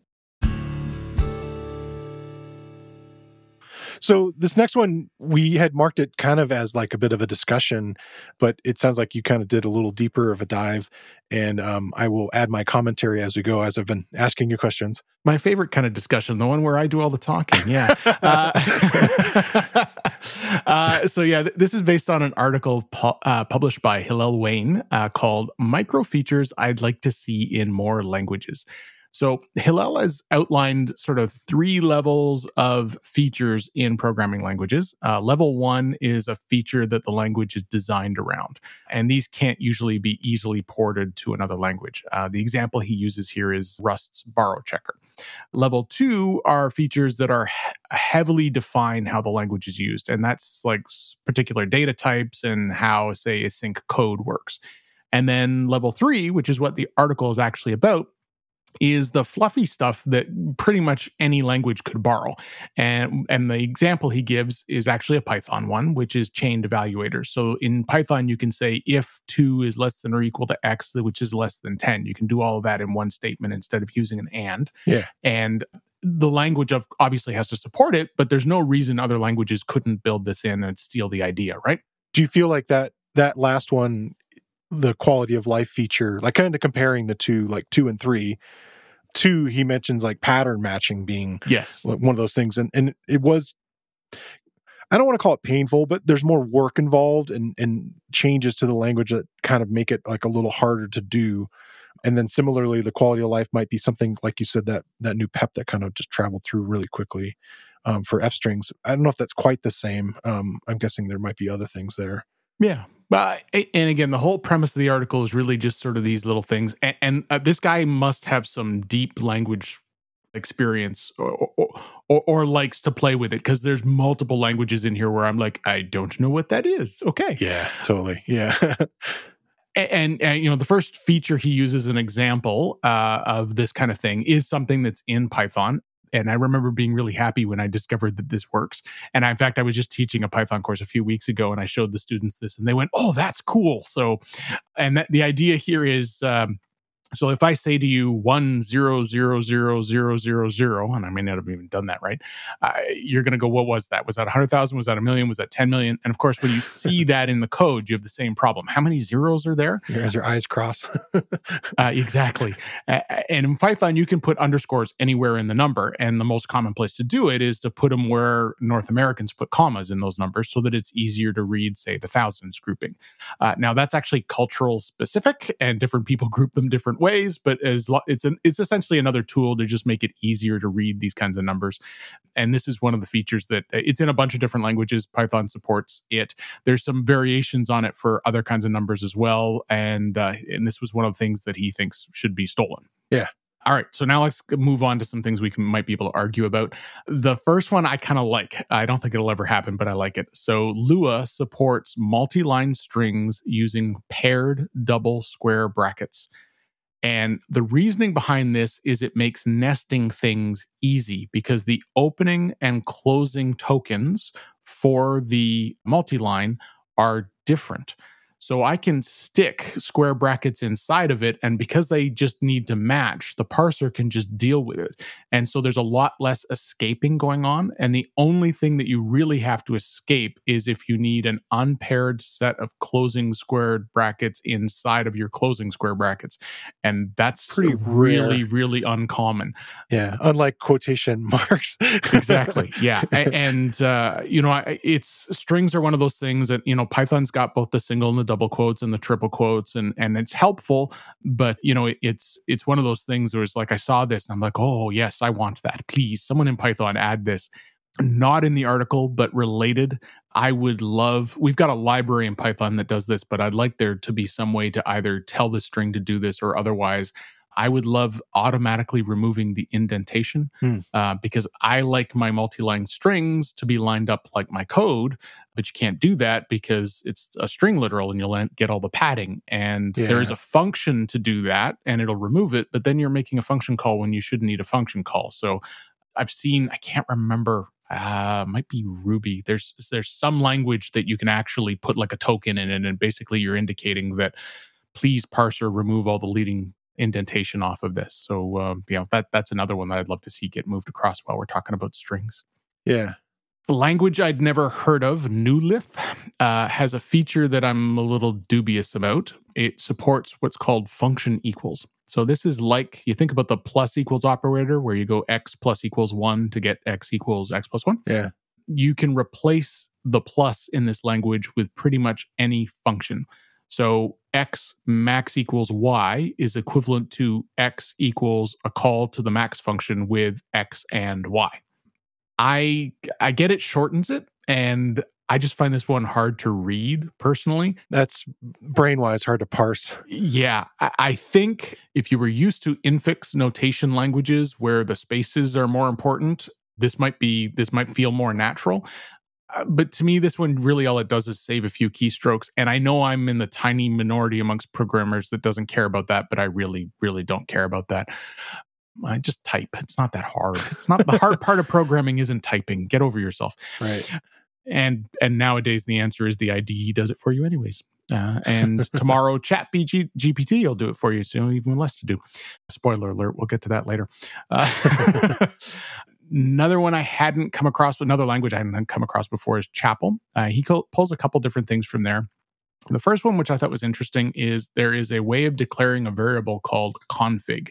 So this next one, we had marked it kind of as like a bit of a discussion, but it sounds like you kind of did a little deeper of a dive. And um, I will add my commentary as we go, as I've been asking you questions. My favorite kind of discussion, the one where I do all the talking. Yeah. uh, uh, so yeah, th- this is based on an article pu- uh, published by Hillel Wayne uh, called "Micro Features I'd Like to See in More Languages." So Hillel has outlined sort of three levels of features in programming languages. Uh, level one is a feature that the language is designed around, and these can't usually be easily ported to another language. Uh, the example he uses here is Rust's borrow checker. Level two are features that are he- heavily define how the language is used, and that's like particular data types and how, say, async code works. And then level three, which is what the article is actually about, is the fluffy stuff that pretty much any language could borrow. And and the example he gives is actually a Python one, which is chained evaluators. So in Python you can say if 2 is less than or equal to x, which is less than 10. You can do all of that in one statement instead of using an and. Yeah. And the language of obviously has to support it, but there's no reason other languages couldn't build this in and steal the idea, right? Do you feel like that that last one the quality of life feature, like kind of comparing the two, like two and three. Two, he mentions like pattern matching being yes one of those things, and and it was. I don't want to call it painful, but there's more work involved and and changes to the language that kind of make it like a little harder to do. And then similarly, the quality of life might be something like you said that that new PEP that kind of just traveled through really quickly um, for F strings. I don't know if that's quite the same. Um, I'm guessing there might be other things there. Yeah, But and again, the whole premise of the article is really just sort of these little things. And, and uh, this guy must have some deep language experience or, or, or, or likes to play with it because there's multiple languages in here where I'm like, I don't know what that is. Okay. Yeah, totally. Yeah. and, and, you know the first feature he uses an example uh, of this kind of thing is something that's in python and i remember being really happy when i discovered that this works. And I, in fact i was just teaching a python course a few weeks ago and i showed the students this and they went oh that's cool. So and that, the idea here is um, so if I say to you one zero zero zero zero zero zero, and I may not have even done that right, uh, you're going to go, what was that? Was that a hundred thousand? Was that a million? Was that ten million? And of course, when you see that in the code, you have the same problem. How many zeros are there? As your eyes cross. uh, exactly. Uh, and in Python, you can put underscores anywhere in the number, and the most common place to do it is to put them where North Americans put commas in those numbers, so that it's easier to read, say, the thousands grouping. Uh, now, that's actually cultural specific, and different people group them different ways, but as lo- it's an, it's essentially another tool to just make it easier to read these kinds of numbers. And this is one of the features that uh, it's in a bunch of different languages. Python supports it. There's some variations on it for other kinds of numbers as well, and uh, and this was one of the things that he thinks should be stolen. Yeah. All right, so now let's move on to some things we can, might be able to argue about. The first one I kind of like. I don't think it'll ever happen, but I like it. So Lua supports multi-line strings using paired double square brackets. And the reasoning behind this is it makes nesting things easy because the opening and closing tokens for the multi-line are different. So I can stick square brackets inside of it. And because they just need to match, the parser can just deal with it. And so there's a lot less escaping going on. And the only thing that you really have to escape is if you need an unpaired set of closing squared brackets inside of your closing square brackets. And that's Pretty really, rare. really uncommon. Yeah. Unlike quotation marks. exactly yeah and uh, you know it's strings are one of those things that you know python's got both the single and the double quotes and the triple quotes and and it's helpful but you know it- it's it's one of those things where it's like i saw this and i'm like oh yes i want that. Please someone in python add this. Not in the article but related i would love we've got a library in python that does this but i'd like there to be some way to either tell the string to do this or otherwise I would love automatically removing the indentation Hmm. uh, because I like my multi-line strings to be lined up like my code, but you can't do that because it's a string literal and you'll get all the padding. And there is a function to do that, and it'll remove it. But then you're making a function call when you shouldn't need a function call. So I've seen, I can't remember. Uh, might be Ruby. There's there's some language that you can actually put like a token in it, and basically you're indicating that please parser remove all the leading indentation off of this. So um, you know that that's another one that I'd love to see get moved across while we're talking about strings. yeah. The language I'd never heard of, Noulith, uh, has a feature that I'm a little dubious about. It supports what's called function equals. So this is like you think about the plus equals operator, where you go x plus equals one to get x equals x plus one. Yeah. You can replace the plus in this language with pretty much any function. So x max equals y is equivalent to x equals a call to the max function with x and y. I I get it shortens it and I just find this one hard to read personally. That's brain wise hard to parse. Yeah, I, I think if you were used to infix notation languages where the spaces are more important, this might be this might feel more natural. Uh, but to me, this one really all it does is save a few keystrokes. And I know I'm in the tiny minority amongst programmers that doesn't care about that, but I really, really don't care about that. I just type. It's not that hard. It's not the hard part of programming isn't typing. Get over yourself. Right. And and nowadays the answer is the IDE does it for you anyways. Uh, and tomorrow Chat BG, GPT will do it for you, so even less to do. Spoiler alert, we'll get to that later. Uh, another one I hadn't come across, another language I hadn't come across before is Chapel. Uh, he co- pulls a couple different things from there. The first one, which I thought was interesting, is there is a way of declaring a variable called config.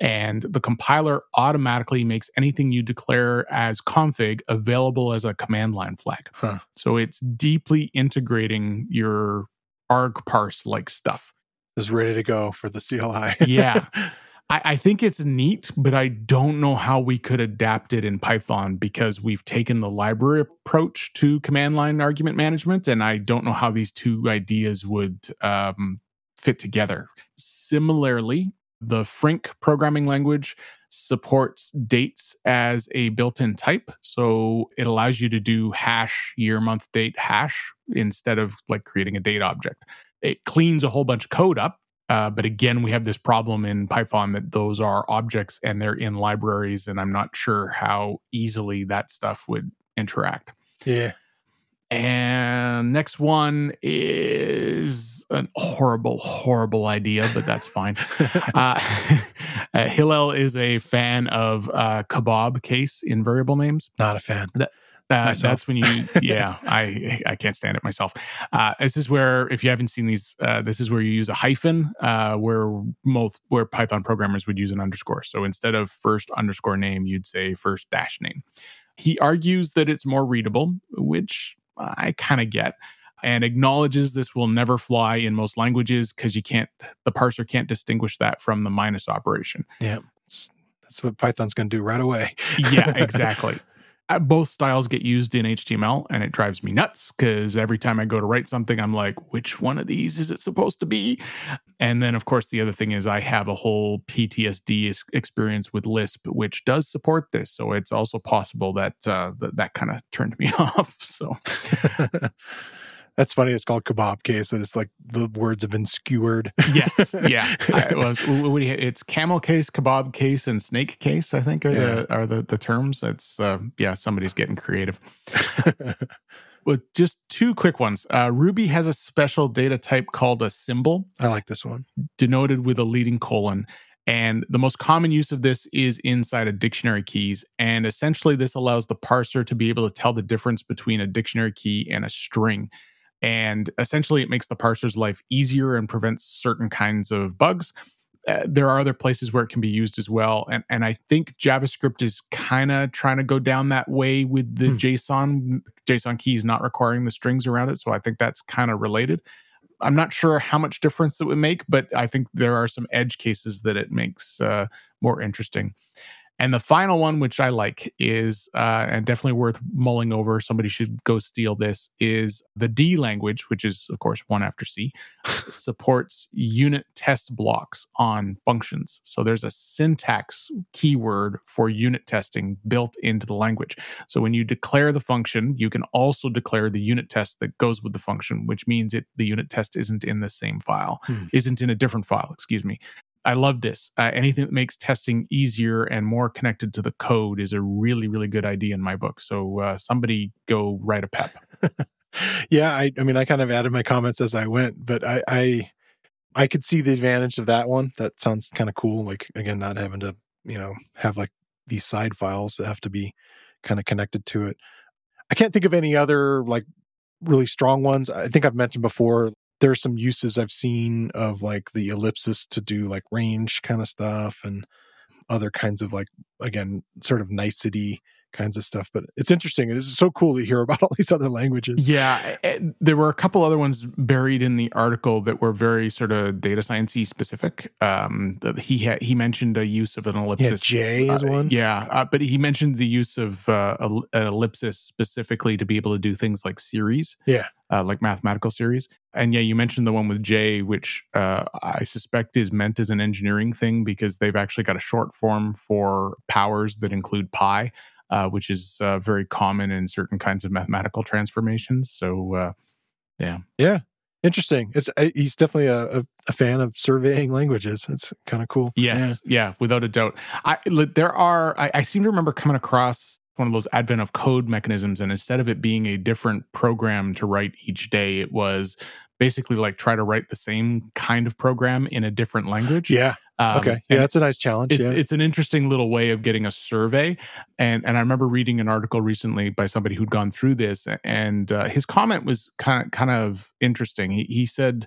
And the compiler automatically makes anything you declare as config available as a command line flag. Huh. So it's deeply integrating your arg parse like stuff. Is ready to go for the CLI. Yeah. I, I, think it's neat, but I don't know how we could adapt it in Python because we've taken the library approach to command line argument management, and I don't know how these two ideas would um, fit together. Similarly, the Frink programming language supports dates as a built-in type so it allows you to do hash year month date hash instead of like creating a date object it cleans a whole bunch of code up uh, but again, we have this problem in Python that those are objects and they're in libraries, and I'm not sure how easily that stuff would interact. Yeah. And next one is an horrible, horrible idea, but that's fine. uh, uh, Hillel is a fan of uh, kebab case in variable names. Not a fan. That, uh, that's when you, yeah, I I can't stand it myself. Uh, this is where, if you haven't seen these, uh, this is where you use a hyphen, uh, where most where Python programmers would use an underscore. So instead of first underscore name, you'd say first dash name. He argues that it's more readable, which I kind of get, and acknowledges this will never fly in most languages because you can't, the parser can't distinguish that from the minus operation. Yeah, that's what Python's going to do right away. yeah, exactly. Both styles get used in HTML and it drives me nuts because every time I go to write something, I'm like, which one of these is it supposed to be? And then, of course, the other thing is I have a whole PTSD experience with Lisp, which does support this. So it's also possible that uh, that, that kind of turned me off. So. That's funny. It's called kebab case, and it's like the words have been skewered. yes, yeah. I, was, it's camel case, kebab case, and snake case. I think are yeah. the are the the terms. It's uh, yeah. Somebody's getting creative. With just two quick ones. Uh, Ruby has a special data type called a symbol. I like this one. Denoted with a leading colon. And the most common use of this is inside of dictionary keys. And essentially, this allows the parser to be able to tell the difference between a dictionary key and a string. And essentially, it makes the parser's life easier and prevents certain kinds of bugs. Uh, there are other places where it can be used as well. And, and I think JavaScript is kind of trying to go down that way with the hmm. JSON, JSON keys not requiring the strings around it. So I think that's kind of related. I'm not sure how much difference it would make, but I think there are some edge cases that it makes uh, more interesting. And the final one, which I like, is uh, and definitely worth mulling over. Somebody should go steal this. Is the D language, which is of course one after C, supports unit test blocks on functions. So there's a syntax keyword for unit testing built into the language. So when you declare the function, you can also declare the unit test that goes with the function, which means it the unit test isn't in the same file, hmm. isn't in a different file. Excuse me. I love this. Uh, anything that makes testing easier and more connected to the code is a really, really good idea in my book. So uh, somebody go write a pep. yeah, I, I mean, I kind of added my comments as I went, but I, I, I could see the advantage of that one. That sounds kind of cool. Like again, not having to, you know, have like these side files that have to be kind of connected to it. I can't think of any other like really strong ones. I think I've mentioned before there's some uses I've seen of like the ellipsis to do like range kind of stuff and other kinds of like again sort of nicety kinds of stuff. But it's interesting. It is so cool to hear about all these other languages. Yeah, there were a couple other ones buried in the article that were very sort of data sciencey specific. Um, he had he mentioned a use of an ellipsis. Yeah, J is uh, one. Yeah, uh, but he mentioned the use of uh, an ellipsis specifically to be able to do things like series. Yeah. Uh, like mathematical series. And yeah, you mentioned the one with J, which uh, I suspect is meant as an engineering thing because they've actually got a short form for powers that include pi uh, which is uh, very common in certain kinds of mathematical transformations. So, uh, yeah, yeah, interesting. It's uh, he's definitely a, a, a, fan of surveying languages. It's kind of cool. Yes, yeah. yeah, without a doubt. I there are. I, I seem to remember coming across one of those advent of code mechanisms, and instead of it being a different program to write each day, it was basically like try to write the same kind of program in a different language. Yeah. Um, okay. Yeah, that's a nice challenge. It's, yeah. it's an interesting little way of getting a survey. And and I remember reading an article recently by somebody who'd gone through this, and uh, his comment was kind of kind of interesting. He he said,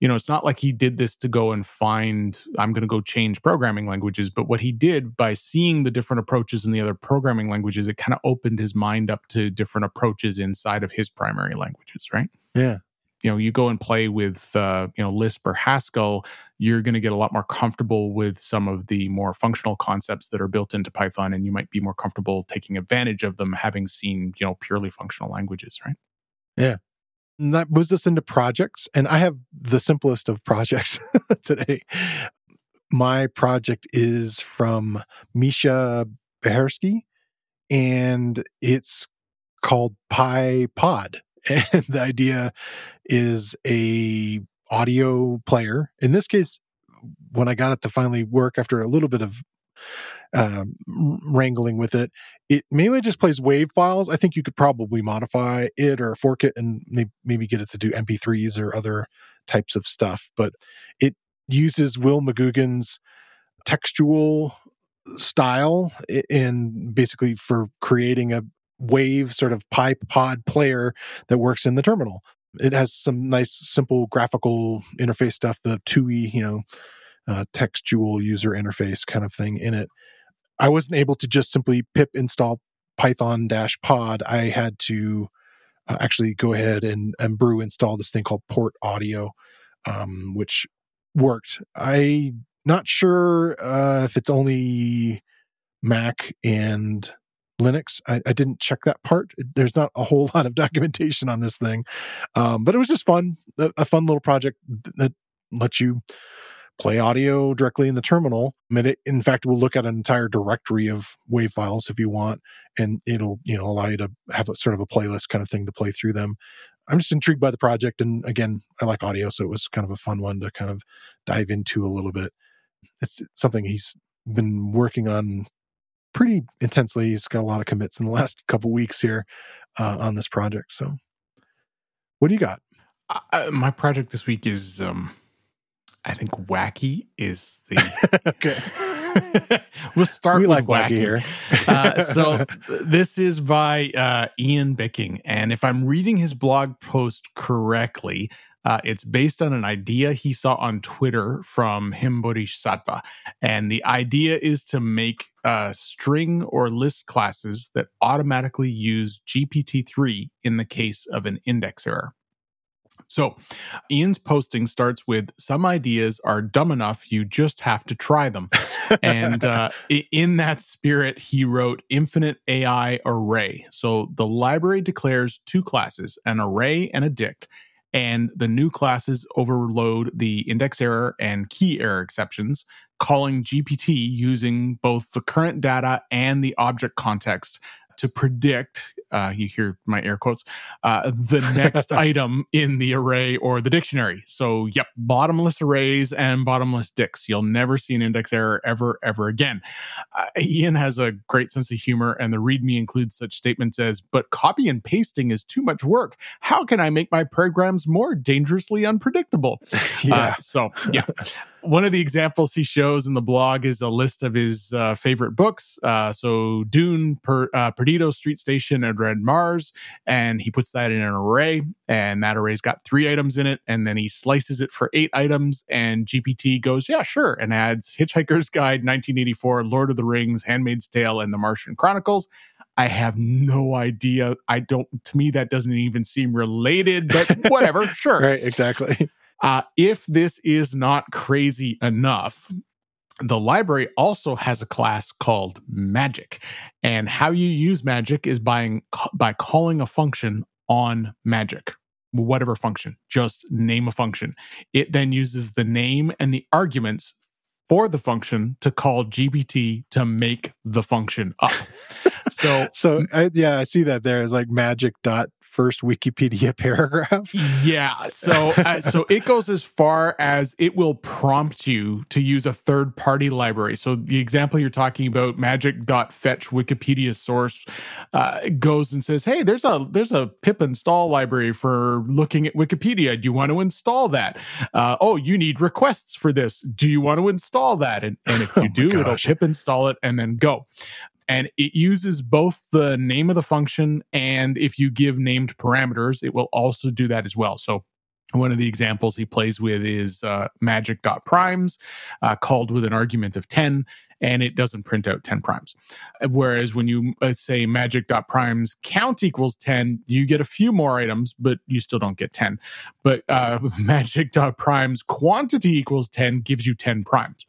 you know, it's not like he did this to go and find I'm going to go change programming languages, but what he did by seeing the different approaches in the other programming languages, it kind of opened his mind up to different approaches inside of his primary languages, right? Yeah. You know you go and play with uh, you know Lisp or Haskell, you're going to get a lot more comfortable with some of the more functional concepts that are built into Python, and you might be more comfortable taking advantage of them, having seen you know purely functional languages, right? Yeah. And that moves us into projects, and I have the simplest of projects today. My project is from Misha Behersky, and it's called PyPod. And the idea is a audio player. In this case, when I got it to finally work after a little bit of um, wrangling with it, it mainly just plays wave files. I think you could probably modify it or fork it and maybe get it to do MP3s or other types of stuff. But it uses Will McGugan's textual style and basically for creating a wave sort of PyPod player that works in the terminal. It has some nice, simple graphical interface stuff, the TUI, you know, uh, textual user interface kind of thing in it. I wasn't able to just simply pip install Python dash pod. I had to uh, actually go ahead and, and brew install this thing called Port Audio, um, which worked. I not sure uh, if it's only Mac and Linux. I, I, didn't check that part. There's not a whole lot of documentation on this thing, um, but it was just fun. A, a, fun little project that lets you play audio directly in the terminal. Mean, it, in fact, we'll look at an entire directory of wave files if you want, and it'll you know allow you to have a sort of a playlist kind of thing to play through them. I'm just intrigued by the project, and again, I like audio, so it was kind of a fun one to kind of dive into a little bit. It's something he's been working on pretty intensely. He's got a lot of commits in the last couple weeks here uh, on this project. So, what do you got? Uh, my project this week is, um, I think, wacky is the okay. we'll start we with like wacky, wacky here. uh, so this is by uh, Ian Bicking, and if I'm reading his blog post correctly, uh, it's based on an idea he saw on Twitter from him Bodhisattva. And the idea is to make uh, string or list classes that automatically use GPT-3 in the case of an index error. So, Ian's posting starts with some ideas are dumb enough, you just have to try them. and uh, in that spirit, he wrote Infinite AI Array. So, the library declares two classes, an array and a dict and the new classes overload the index error and key error exceptions, calling GPT using both the current data and the object context to predict uh, you hear my air quotes, uh, the next item in the array or the dictionary. So, yep, bottomless arrays and bottomless dicts. You'll never see an index error ever, ever again. Uh, Ian has a great sense of humor, and the README includes such statements as, but copy and pasting is too much work. How can I make my programs more dangerously unpredictable? yeah. Uh, so, yeah one of the examples he shows in the blog is a list of his uh, favorite books. Uh, so Dune, per, uh, Perdido, Street Station, and Red Mars, and he puts that in an array, and that array's got three items in it, and then he slices it for eight items, and GPT goes, yeah, sure, and adds Hitchhiker's Guide, 1984, Lord of the Rings, Handmaid's Tale, and The Martian Chronicles. I have no idea. I don't. To me, that doesn't even seem related, but whatever. sure. Right. Exactly. Uh, if this is not crazy enough, the library also has a class called magic. And how you use magic is by, by calling a function on magic, whatever function, just name a function. It then uses the name and the arguments for the function to call GPT to make the function up. So, so I, yeah, I see that there is like magic dot first Wikipedia paragraph. Yeah. So, uh, so it goes as far as it will prompt you to use a third party library. So, the example you're talking about, magic.fetch Wikipedia source, uh, goes and says, "Hey, there's a there's a pip install library for looking at Wikipedia. Do you want to install that? Uh, oh, you need requests for this. Do you want to install that? And, and if you oh do, it'll pip install it and then go and it uses both the name of the function and if you give named parameters, it will also do that as well. So one of the examples he plays with is uh, magic.primes uh, called with an argument of 10 and it doesn't print out 10 primes. Whereas when you uh, say magic.primes count equals 10, you get a few more items, but you still don't get 10. But uh, magic.primes quantity equals 10 gives you 10 primes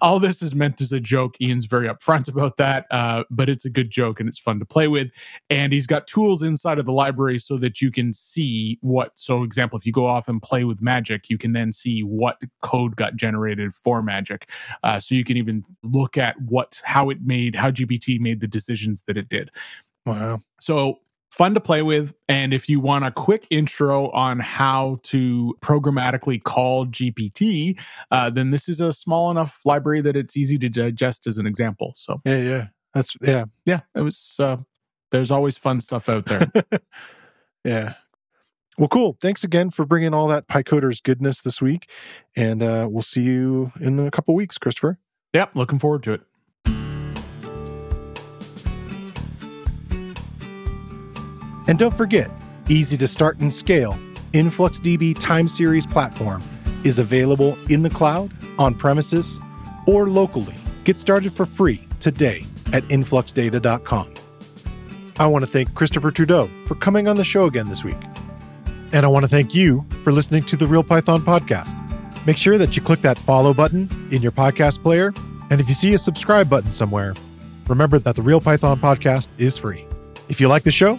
all this is meant as a joke. Ian's very upfront about that, uh, but it's a good joke and it's fun to play with. And he's got tools inside of the library so that you can see what. So, example, if you go off and play with Magic, you can then see what code got generated for Magic. Uh, so you can even look at what how it made how GPT made the decisions that it did. Wow. So fun to play with. And if you want a quick intro on how to programmatically call GPT, uh, then this is a small enough library that it's easy to digest as an example. So yeah, yeah, that's yeah, yeah. It was. Uh, there's always fun stuff out there. yeah. Well, cool. Thanks again for bringing all that PyCoders goodness this week, and uh, we'll see you in a couple weeks, Christopher. Yep, looking forward to it. And don't forget, easy to start and scale, InfluxDB time series platform is available in the cloud, on premises, or locally. Get started for free today at influxdata.com. I want to thank Christopher Trudeau for coming on the show again this week. And I want to thank you for listening to the Real Python podcast. Make sure that you click that follow button in your podcast player. And if you see a subscribe button somewhere, remember that the Real Python podcast is free. If you like the show,